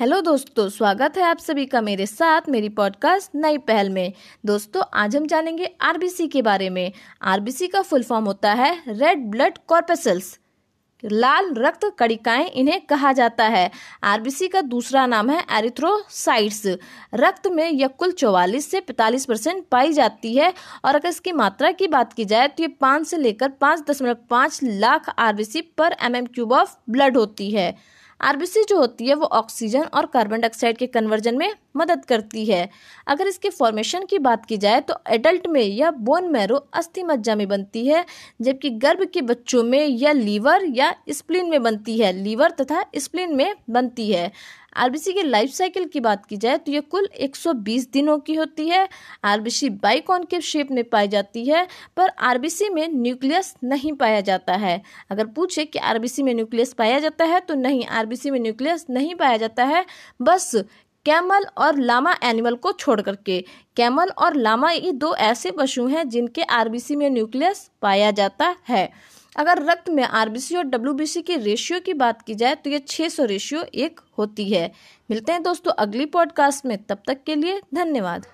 Hello दोस्तों, स्वागत है आप सभी का मेरे साथ मेरी पॉडकास्ट नई पहल में। दोस्तों, आज हम जानेंगे आरबीसी के बारे में। आरबीसी का फुल फॉर्म होता है रेड ब्लड कॉर्पेसल्स लाल रक्त कणिकाएँ इन्हें कहा जाता है। आरबीसी का दूसरा नाम है एरिथ्रोसाइट्स रक्त में यह कुल 44 से 45 परसेंट पाई जाती है और अगर इसकी मात्रा की बात की जाए तो ये पाँच से लेकर पाँच दशमलव पाँच लाख आरबीसी पर M M cube of blood होती है। आरबीसी जो होती है वो ऑक्सीजन और कार्बन डाइऑक्साइड के कन्वर्जन में मदद करती है। अगर इसके फॉर्मेशन की बात की जाए तो एडल्ट में यह बोन मैरो अस्थि मज्जा में बनती है, जबकि गर्भ के बच्चों में यह लीवर या स्प्लिन में बनती है। लीवर तथा स्प्लिन में बनती है। आरबीसी के लाइफ साइकिल की बात की जाए तो ये कुल 120 दिनों की होती है। आरबीसी बाइकॉनकेव शेप में पाई जाती है, पर आरबीसी में न्यूक्लियस नहीं पाया जाता है। अगर पूछे कि आरबीसी में न्यूक्लियस पाया जाता है तो नहीं, आरबीसी में न्यूक्लियस नहीं पाया जाता है। बस कैमल और लामा एनिमल को छोड़ करके, कैमल और लामा ये दो ऐसे पशु हैं जिनके आरबीसी में न्यूक्लियस पाया जाता है। अगर रक्त में आरबीसी और डब्ल्यूबीसी की रेशियो की बात की जाए तो ये 600 रेशियो एक होती है। मिलते हैं दोस्तों अगली पॉडकास्ट में। तब तक के लिए धन्यवाद।